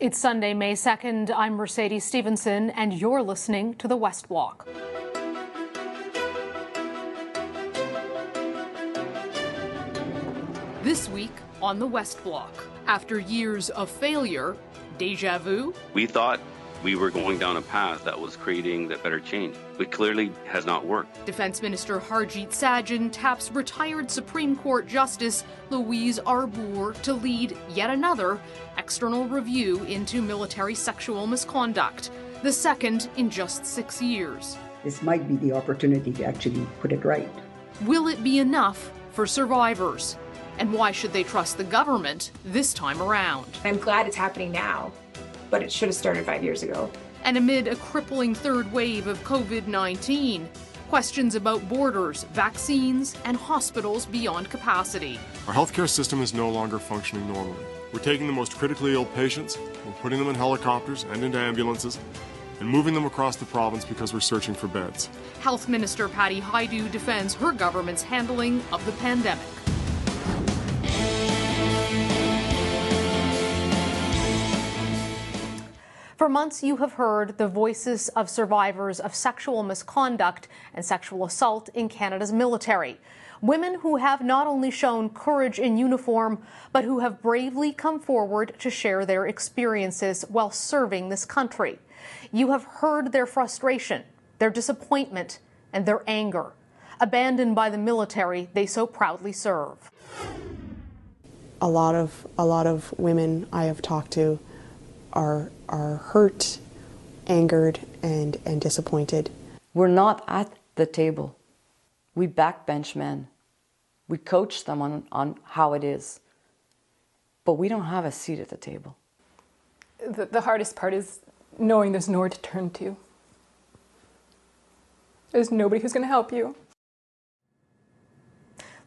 It's Sunday, May 2nd. I'm Mercedes Stephenson, and you're listening to the West Block. This week on the West Block, after years of failure, deja vu. We thought we were going down a path that was creating that better change. It clearly has not worked. Defense Minister Harjit Sajjan taps retired Supreme Court Justice Louise Arbour to lead yet another external review into military sexual misconduct, the second in just six years. This might be the opportunity to actually put it right. Will it be enough for survivors? And why should they trust the government this time around? I'm glad it's happening now but it should have started five years ago. And amid a crippling third wave of COVID 19, questions about borders, vaccines, and hospitals beyond capacity. Our healthcare system is no longer functioning normally. We're taking the most critically ill patients, we're putting them in helicopters and into ambulances, and moving them across the province because we're searching for beds. Health Minister Patty Hajdu defends her government's handling of the pandemic. For months, you have heard the voices of survivors of sexual misconduct and sexual assault in Canada's military. Women who have not only shown courage in uniform, but who have bravely come forward to share their experiences while serving this country. You have heard their frustration, their disappointment, and their anger, abandoned by the military they so proudly serve. A lot of a lot of women I have talked to are are hurt, angered, and, and disappointed. We're not at the table. We backbench men. We coach them on, on how it is. But we don't have a seat at the table. The, the hardest part is knowing there's nowhere to turn to. There's nobody who's going to help you.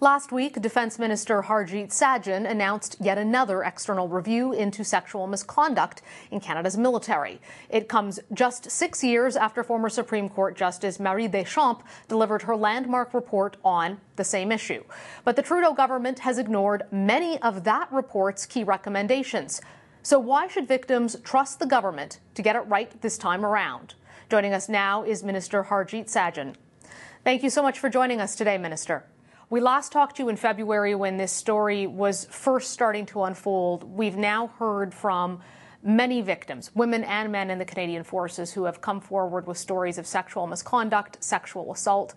Last week, Defense Minister Harjit Sajjan announced yet another external review into sexual misconduct in Canada's military. It comes just six years after former Supreme Court Justice Marie Deschamps delivered her landmark report on the same issue. But the Trudeau government has ignored many of that report's key recommendations. So why should victims trust the government to get it right this time around? Joining us now is Minister Harjit Sajjan. Thank you so much for joining us today, Minister. We last talked to you in February when this story was first starting to unfold. We've now heard from many victims, women and men in the Canadian Forces, who have come forward with stories of sexual misconduct, sexual assault.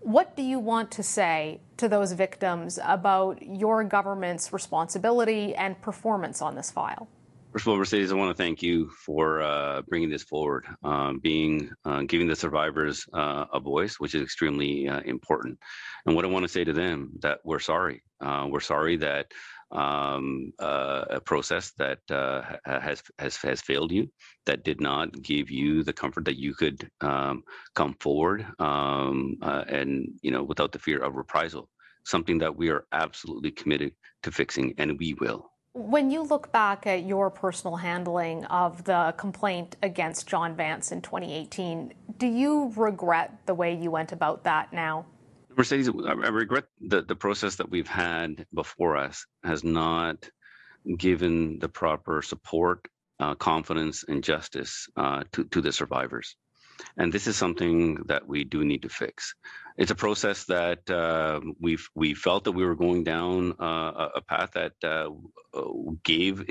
What do you want to say to those victims about your government's responsibility and performance on this file? First of all, Mercedes, I want to thank you for uh, bringing this forward, um, being uh, giving the survivors uh, a voice, which is extremely uh, important. And what I want to say to them that we're sorry. Uh, we're sorry that um, uh, a process that has has has failed you, that did not give you the comfort that you could um, come forward, um, and you know, without the fear of reprisal. Something that we are absolutely committed to fixing, and we will. When you look back at your personal handling of the complaint against John Vance in 2018, do you regret the way you went about that now? Mercedes, I regret that the process that we've had before us has not given the proper support, uh, confidence, and justice uh, to, to the survivors. And this is something that we do need to fix. It's a process that uh, we've we felt that we were going down uh, a path that uh, gave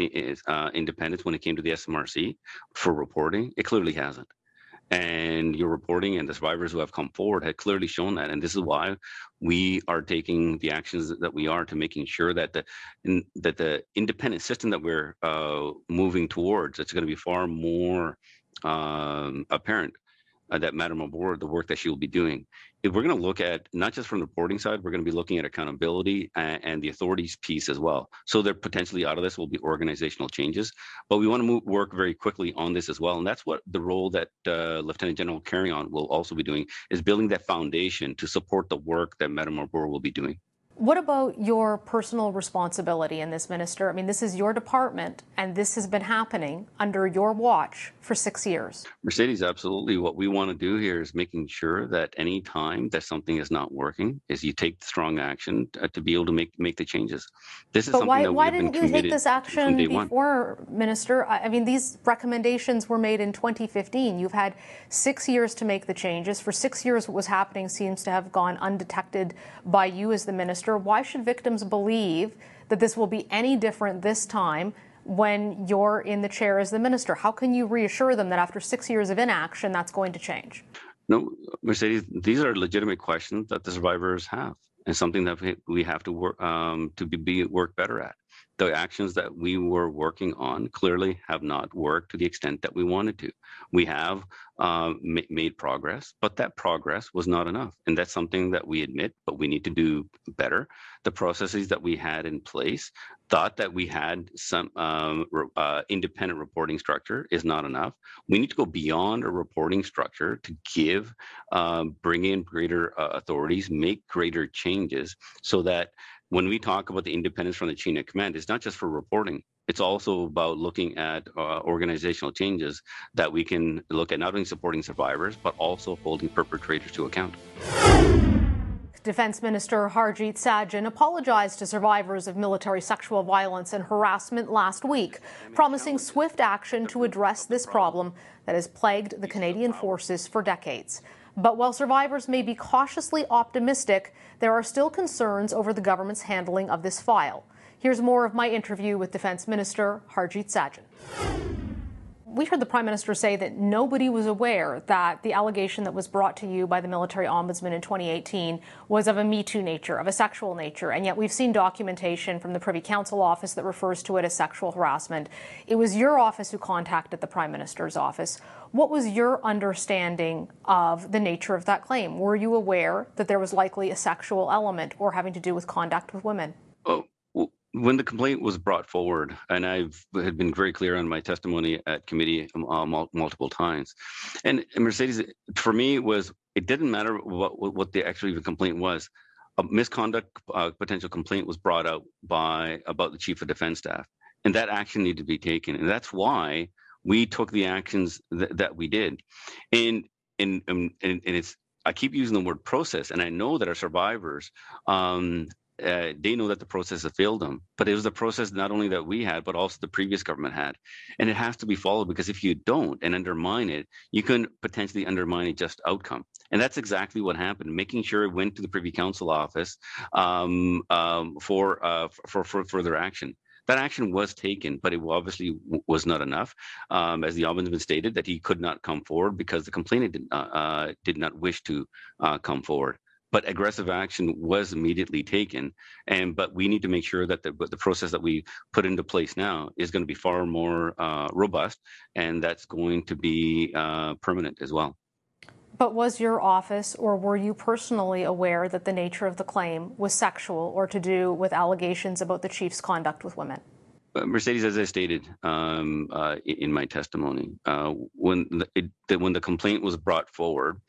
uh, independence when it came to the SMRC for reporting. It clearly hasn't. And your reporting and the survivors who have come forward had clearly shown that. And this is why we are taking the actions that we are to making sure that the in, that the independent system that we're uh, moving towards, it's going to be far more um, apparent uh, that Madam Arbour, the work that she will be doing. If we're going to look at not just from the reporting side, we're going to be looking at accountability and, and, the authorities piece as well. So there potentially out of this will be organizational changes, but we want to move, work very quickly on this as well. And that's what the role that uh, Lieutenant General Carignan will also be doing is building that foundation to support the work that Arbour will be doing. What about your personal responsibility in this, Minister? I mean, this is your department, and this has been happening under your watch for six years. Mercedes, absolutely. What we want to do here is making sure that any time that something is not working, is you take strong action to, to be able to make make the changes. This is but something why, that why we've been didn't you take this action day one. before, Minister? I I mean, these recommendations were made in 2015. You've had six years to make the changes. For six years, what was happening seems to have gone undetected by you as the minister. Why should victims believe that this will be any different this time when you're in the chair as the minister? How can you reassure them that after six years of inaction, that's going to change? No, Mercedes, these are legitimate questions that the survivors have, and something that we- have to work um, to be, be work better at. The actions that we were working on clearly have not worked to the extent that we wanted to. We have uh, ma- made progress, but that progress was not enough, and that's something that we admit. But we need to do better. The processes that we had in place thought that we had some um, re- uh, independent reporting structure is not enough. We need to go beyond a reporting structure to give, um, bring in greater uh, authorities, make greater changes, so that when we talk about the independence from the chain of command, it's not just for reporting. It's also about looking at uh, organizational changes that we can look at not only supporting survivors, but also holding perpetrators to account. Defense Minister Harjit Sajjan apologized to survivors of military sexual violence and harassment last week, promising swift action to address this problem that has plagued the Canadian forces for decades. But while survivors may be cautiously optimistic, there are still concerns over the government's handling of this file. Here's more of my interview with Defense Minister Harjit Sajjan we heard the Prime Minister say that nobody was aware that the allegation that was brought to you by the military ombudsman in 2018 was of a Me Too nature, of a sexual nature. And yet we've seen documentation from the Privy Council office that refers to it as sexual harassment. It was your office who contacted the Prime Minister's office. What was your understanding of the nature of that claim? Were you aware that there was likely a sexual element or having to do with conduct with women? Oh, when the complaint was brought forward, and I've had been very clear on my testimony at committee um, uh, mul- multiple times, and, Mercedes, for me, was it didn't matter what what the actual complaint was. A misconduct uh, potential complaint was brought out by about the chief of defense staff, and that action needed to be taken, and that's why we took the actions th- that we did, and and and and and it's I keep using the word process, and I know that our survivors um, uh, they know that the process has failed them. But it was the process not only that we had, but also the previous government had. And it has to be followed because if you don't and undermine it, you can potentially undermine a just outcome. And that's exactly what happened, making sure it went to the Privy Council office um, um, for, uh, for, for further action. That action was taken, but it obviously was not enough. Um, as the ombudsman stated, that he could not come forward because the complainant did not, uh, did not wish to uh, come forward but aggressive action was immediately taken and but we need to make sure that the, the process that we put into place now is going to be far more uh, robust and that's going to be uh, permanent as well But was your office or were you personally aware that the nature of the claim was sexual or to do with allegations about the chief's conduct with women? Uh, Mercedes, as I stated um, uh, in my testimony, uh, when the, it, the, when the complaint was brought forward,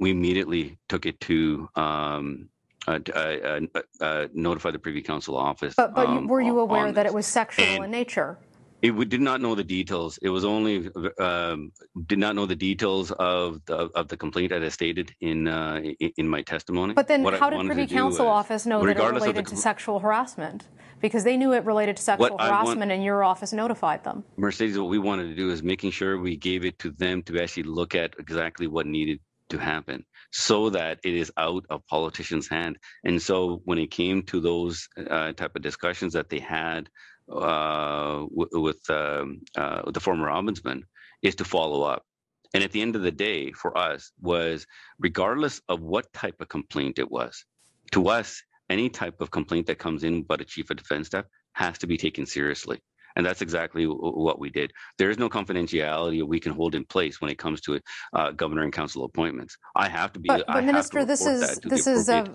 we immediately took it to um, uh, uh, uh, uh, notify the Privy Council office. But, but you, um, were you aware that this. it was sexual And- in nature? It, we did not know the details. It was only um, did not know the details of the of the complaint as I stated in uh, in, my testimony. But then What I how did Privy Council office know that it related to sexual harassment? Because they knew it related to sexual I want- harassment and your office notified them. Mercedes, what we wanted to do is making sure we gave it to them to actually look at exactly what needed to happen so that it is out of politicians' hand. And so when it came to those uh, type of discussions that they had uh, w- with um, uh, the former ombudsman, is to follow up. And at the end of the day, for us, was regardless of what type of complaint it was, to us, any type of complaint that comes in by a chief of defense staff has to be taken seriously. And that's exactly what we did. There is no confidentiality we can hold in place when it comes to uh, governor and council appointments. I have to be. But, but Minister, this is this is a,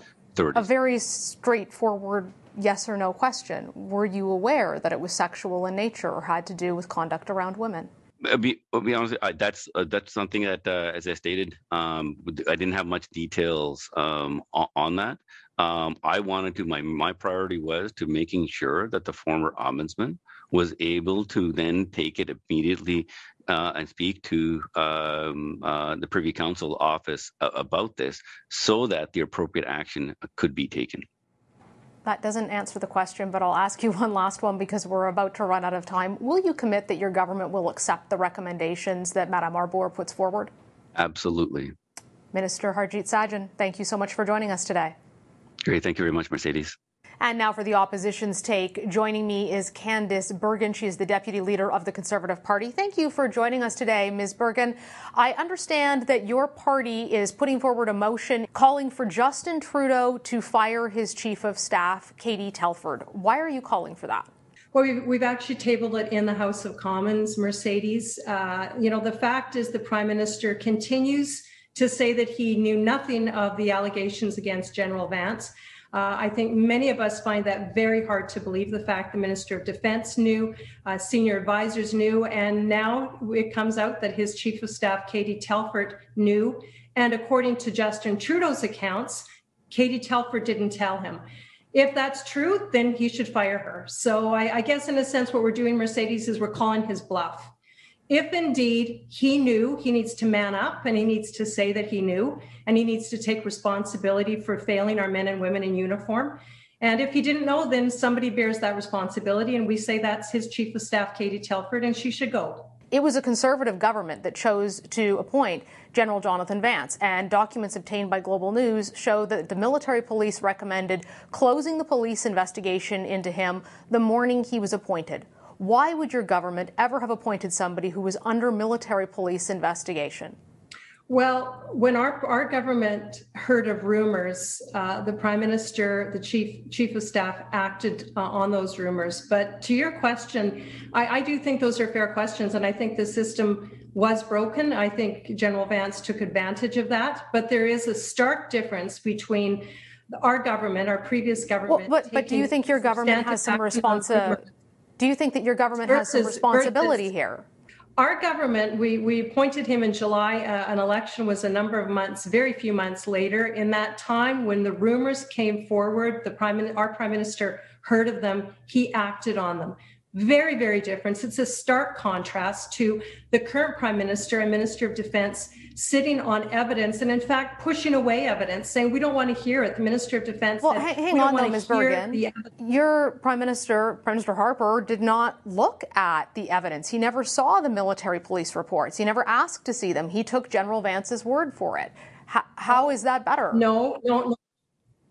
a very straightforward yes or no question. Were you aware that it was sexual in nature or had to do with conduct around women? I'll be, I'll be honest, I, that's uh, that's something that, uh, as I stated, um, I didn't have much details um, on, on that. Um, I wanted to, my, my priority was to making sure that the former ombudsman was able to then take it immediately uh, and speak to um, uh, the Privy Council office about this so that the appropriate action could be taken. That doesn't answer the question, but I'll ask you one last one because we're about to run out of time. Will you commit that your government will accept the recommendations that Madame Arbour puts forward? Absolutely. Minister Harjit Sajjan, thank you so much for joining us today. Great. Thank you very much, Mercedes. And now for the opposition's take. Joining me is Candice Bergen. She is the deputy leader of the Conservative Party. Thank you for joining us today, Ms. Bergen. I understand that your party is putting forward a motion calling for Justin Trudeau to fire his chief of staff, Katie Telford. Why are you calling for that? Well, we've, we've actually tabled it in the House of Commons, Mercedes. Uh, you know, the fact is the Prime Minister continues to say that he knew nothing of the allegations against General Vance. Uh, I think many of us find that very hard to believe. The fact the Minister of Defense knew, uh, senior advisors knew, and now it comes out that his Chief of Staff, Katie Telford, knew. And according to Justin Trudeau's accounts, Katie Telford didn't tell him. If that's true, then he should fire her. So I, I guess, in a sense, what we're doing, Mercedes, is we're calling his bluff. If indeed he knew, he needs to man up and he needs to say that he knew and he needs to take responsibility for failing our men and women in uniform. And if he didn't know, then somebody bears that responsibility. And we say that's his chief of staff, Katie Telford, and she should go. It was a conservative government that chose to appoint General Jonathan Vance, and documents obtained by Global News show that the military police recommended closing the police investigation into him the morning he was appointed. Why would your government ever have appointed somebody who was under military police investigation? Well, when our, our government heard of rumors, uh, the prime minister, the chief chief of staff acted uh, on those rumors. But to your question, I, I do think those are fair questions, and I think the system was broken. I think General Vance took advantage of that. But there is a stark difference between our government, our previous government. Well, but, but do you think your government has some responsibility? Do you think that your government has some responsibility here? Our government, we, we appointed him in July. Uh, an election was a number of months, very few months later. In that time, when the rumors came forward, the prime, our prime minister heard of them. He acted on them very, very different. It's a stark contrast to the current prime minister and minister of defense sitting on evidence and, in fact, pushing away evidence, saying we don't want to hear it. The minister of defense. Well, said, hang we on, though, Ms. Bergen. Your prime minister, Prime Minister Harper, did not look at the evidence. He never saw the military police reports. He never asked to see them. He took General Vance's word for it. how, how is that better? No, no,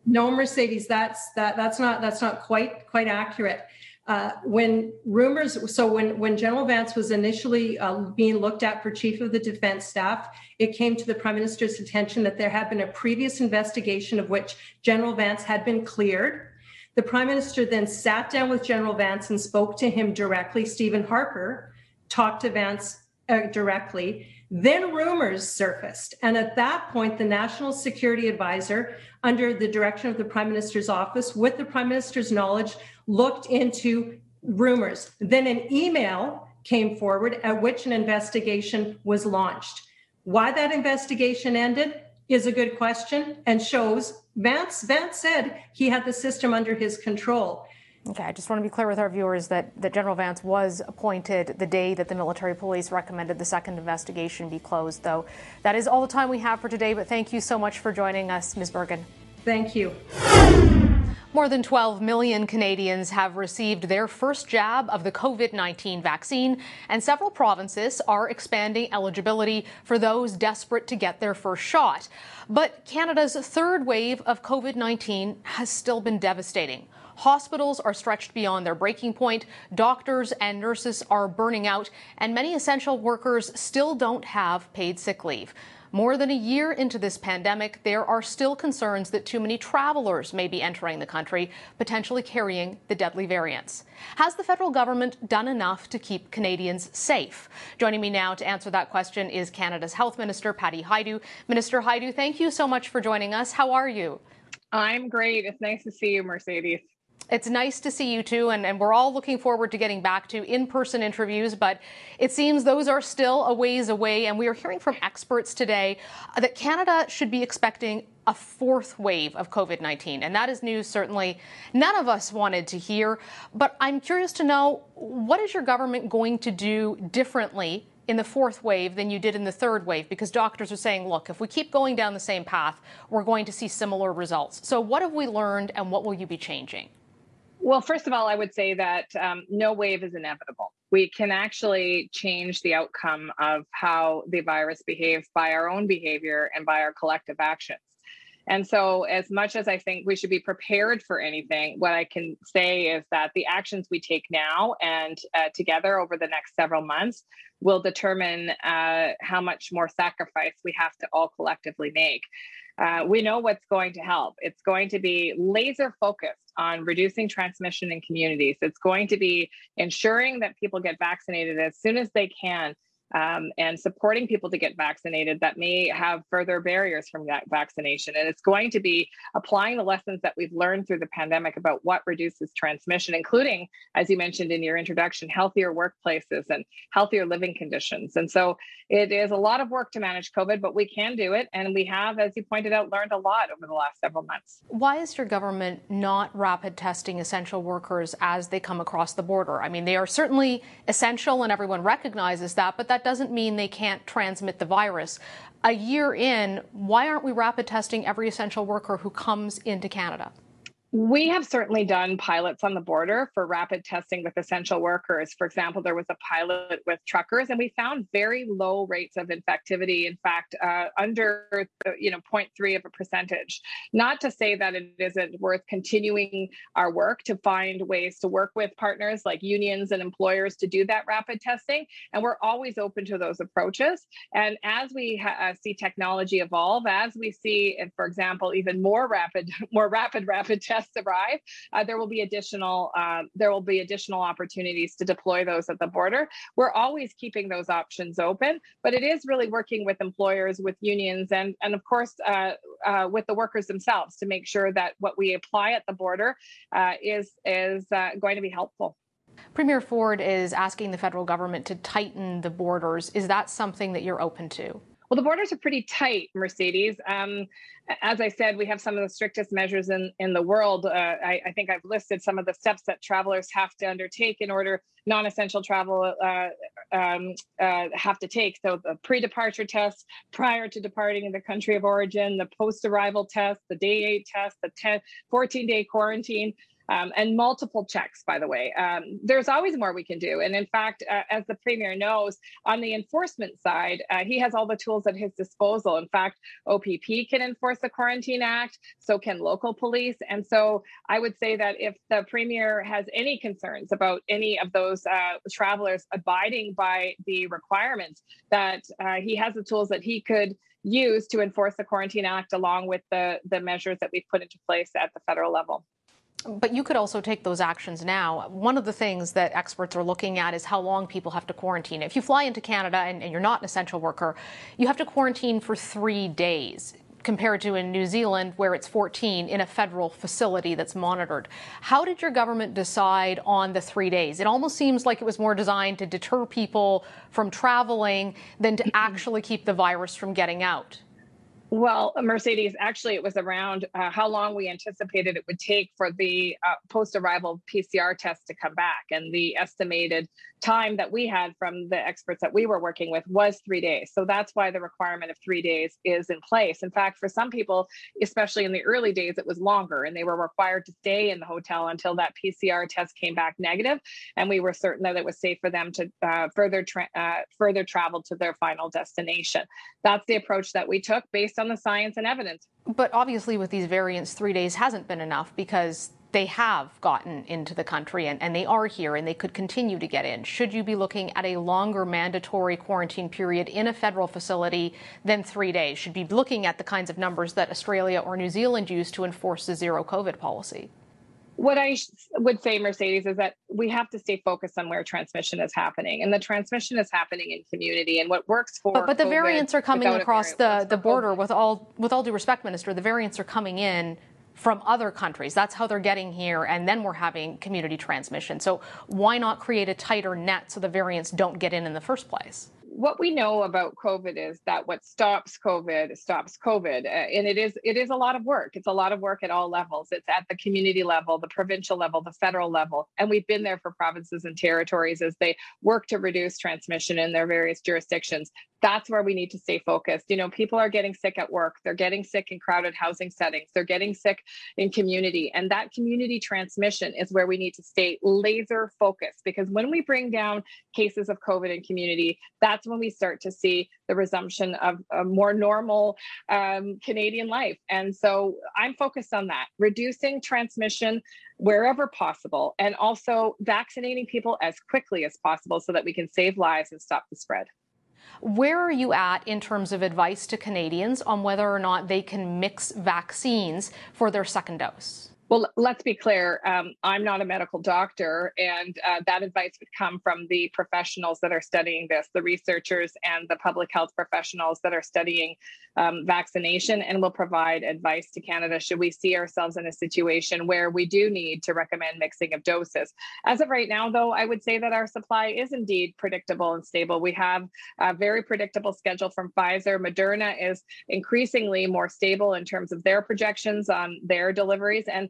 no, Mercedes. That's that. That's not. That's not quite quite accurate. Uh, when rumors, so when, when General Vance was initially uh, being looked at for chief of the defense staff, it came to the prime minister's attention that there had been a previous investigation of which General Vance had been cleared. The prime minister then sat down with General Vance and spoke to him directly. Stephen Harper talked to Vance uh, directly. Then rumors surfaced. And at that point, the national security advisor, under the direction of the prime minister's office, with the prime minister's knowledge, looked into rumors. Then an email came forward at which an investigation was launched. Why that investigation ended is a good question and shows Vance Vance said he had the system under his control. Okay, I just want to be clear with our viewers that, that General Vance was appointed the day that the military police recommended the second investigation be closed, though. That is all the time we have for today, but thank you so much for joining us, Ms. Bergen. Thank you. More than 12 million Canadians have received their first jab of the COVID 19 vaccine, and several provinces are expanding eligibility for those desperate to get their first shot. But Canada's third wave of COVID 19 has still been devastating. Hospitals are stretched beyond their breaking point, doctors and nurses are burning out, and many essential workers still don't have paid sick leave. More than a year into this pandemic, there are still concerns that too many travelers may be entering the country, potentially carrying the deadly variants. Has the federal government done enough to keep Canadians safe? Joining me now to answer that question is Canada's Health Minister, Patty Hajdu. Minister Hajdu, thank you so much for joining us. How are you? I'm great. It's nice to see you, Mercedes. It's nice to see you two, and, and we're all looking forward to getting back to in person interviews, but it seems those are still a ways away. And we are hearing from experts today that Canada should be expecting a fourth wave of COVID 19. And that is news certainly none of us wanted to hear. But I'm curious to know what is your government going to do differently in the fourth wave than you did in the third wave because doctors are saying, look, if we keep going down the same path, we're going to see similar results. So, what have we learned and what will you be changing? Well, first of all, I would say that um, no wave is inevitable. We can actually change the outcome of how the virus behaves by our own behavior and by our collective actions. And so, as much as I think we should be prepared for anything, what I can say is that the actions we take now and uh, together over the next several months will determine uh, how much more sacrifice we have to all collectively make. Uh, we know what's going to help. It's going to be laser focused on reducing transmission in communities. It's going to be ensuring that people get vaccinated as soon as they can um, and supporting people to get vaccinated that may have further barriers from that vaccination. And it's going to be applying the lessons that we've learned through the pandemic about what reduces transmission, including, as you mentioned in your introduction, healthier workplaces and healthier living conditions. And so it is a lot of work to manage COVID, but we can do it. And we have, as you pointed out, learned a lot over the last several months. Why is your government not rapid testing essential workers as they come across the border? I mean, they are certainly essential and everyone recognizes that, but that doesn't mean they can't transmit the virus. A year in, why aren't we rapid testing every essential worker who comes into Canada? We have certainly done pilots on the border for rapid testing with essential workers. For example, there was a pilot with truckers, and we found very low rates of infectivity. In fact, uh, under uh, you know 0.3 of a percentage. Not to say that it isn't worth continuing our work to find ways to work with partners like unions and employers to do that rapid testing, and we're always open to those approaches. And as we ha- uh, see technology evolve, as we see, for example, even more rapid, more rapid rapid tests arrive, uh, there will be additional uh, there will be additional opportunities to deploy those at the border. We're always keeping those options open, but it is really working with employers, with unions, and and of course uh, uh with the workers themselves to make sure that what we apply at the border uh, is is uh, going to be helpful. Premier Ford is asking the federal government to tighten the borders. Is that something that you're open to? Well, the borders are pretty tight, Mercedes. Um, as I said, we have some of the strictest measures in, in the world. Uh, I, I, think I've listed some of the steps that travelers have to undertake in order non-essential travel uh, um, uh, have to take. So the pre-departure test prior to departing in the country of origin, the post-arrival test, the day eight test, the 10, 14-day quarantine um, and multiple checks, by the way. Um, there's always more we can do. And in fact, uh, as the Premier knows, on the enforcement side, uh, he has all the tools at his disposal. In fact, OPP can enforce the Quarantine Act, so can local police. And so I would say that if the Premier has any concerns about any of those uh, travelers abiding by the requirements, that uh, he has the tools that he could use to enforce the Quarantine Act along with the, the measures that we've put into place at the federal level. But you could also take those actions now. One of the things that experts are looking at is how long people have to quarantine. If you fly into Canada and, and, you're not an essential worker, you have to quarantine for three days compared to in New Zealand where it's 14 in a federal facility that's monitored. How did your government decide on the three days? It almost seems like it was more designed to deter people from traveling than to actually keep the virus from getting out. Well, Mercedes, actually, it was around uh, how long we anticipated it would take for the uh, post arrival PCR test to come back. And the estimated time that we had from the experts that we were working with was three days. So that's why the requirement of three days is in place. In fact, for some people, especially in the early days, it was longer and they were required to stay in the hotel until that PCR test came back negative, And we were certain that it was safe for them to uh, further, tra- uh, further travel to their final destination. That's the approach that we took based on on the science and evidence. But obviously, with these variants, three days hasn't been enough because they have gotten into the country and, and, they are here and they could continue to get in. Should you be looking at a longer mandatory quarantine period in a federal facility than three days? Should be looking at the kinds of numbers that Australia or New Zealand use to enforce the zero COVID policy? What I would say, Mercedes, is that we have to stay focused on where transmission is happening, and the transmission is happening in community, and what works for. But, but the variants are coming across the, the border. With all with all due respect, Minister, the variants are coming in from other countries. That's how they're getting here, and then we're having community transmission. So why not create a tighter net so the variants don't get in in the first place? What we know about COVID is that what stops COVID stops COVID, uh, and it is it is a lot of work. It's a lot of work at all levels. It's at the community level, the provincial level, the federal level, and we've been there for provinces and territories as they work to reduce transmission in their various jurisdictions that's where we need to stay focused. You know, people are getting sick at work, they're getting sick in crowded housing settings, they're getting sick in community. And that community transmission is where we need to stay laser focused because when we bring down cases of COVID in community, that's when we start to see the resumption of a more normal um, Canadian life. And so I'm focused on that, reducing transmission wherever possible, and also vaccinating people as quickly as possible so that we can save lives and stop the spread. Where are you at in terms of advice to Canadians on whether or not they can mix vaccines for their second dose? Well, let's be clear. Um, I'm not a medical doctor, and uh, that advice would come from the professionals that are studying this, the researchers and the public health professionals that are studying um, vaccination, and will provide advice to Canada should we see ourselves in a situation where we do need to recommend mixing of doses. As of right now, though, I would say that our supply is indeed predictable and stable. We have a very predictable schedule from Pfizer. Moderna is increasingly more stable in terms of their projections on their deliveries, and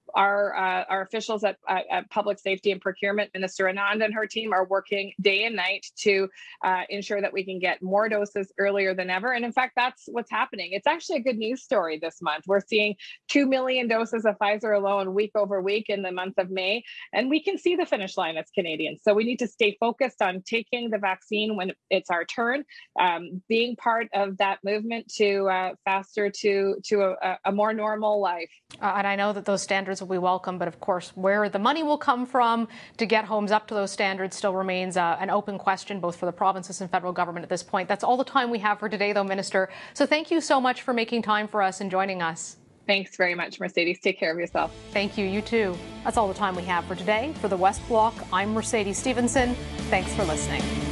our uh, our officials at, at, Public Safety and Procurement, Minister Anand and her team are working day and night to uh, ensure that we can get more doses earlier than ever. And in fact, that's what's happening. It's actually a good news story this month. We're seeing two million doses of Pfizer alone week over week in the month of May, and we can see the finish line as Canadians. So we need to stay focused on taking the vaccine when it's our turn, um, being part of that movement to uh, faster to to a, a more normal life. Uh, and I know that those standards will be welcome, but of course, where the money will come from to get homes up to those standards still remains uh, an open question, both for the provinces and federal government at this point. That's all the time we have for today, though, Minister. So thank you so much for making time for us and joining us. Thanks very much, Mercedes. Take care of yourself. Thank you. You too. That's all the time we have for today. For the West Block, I'm Mercedes Stephenson. Thanks for listening.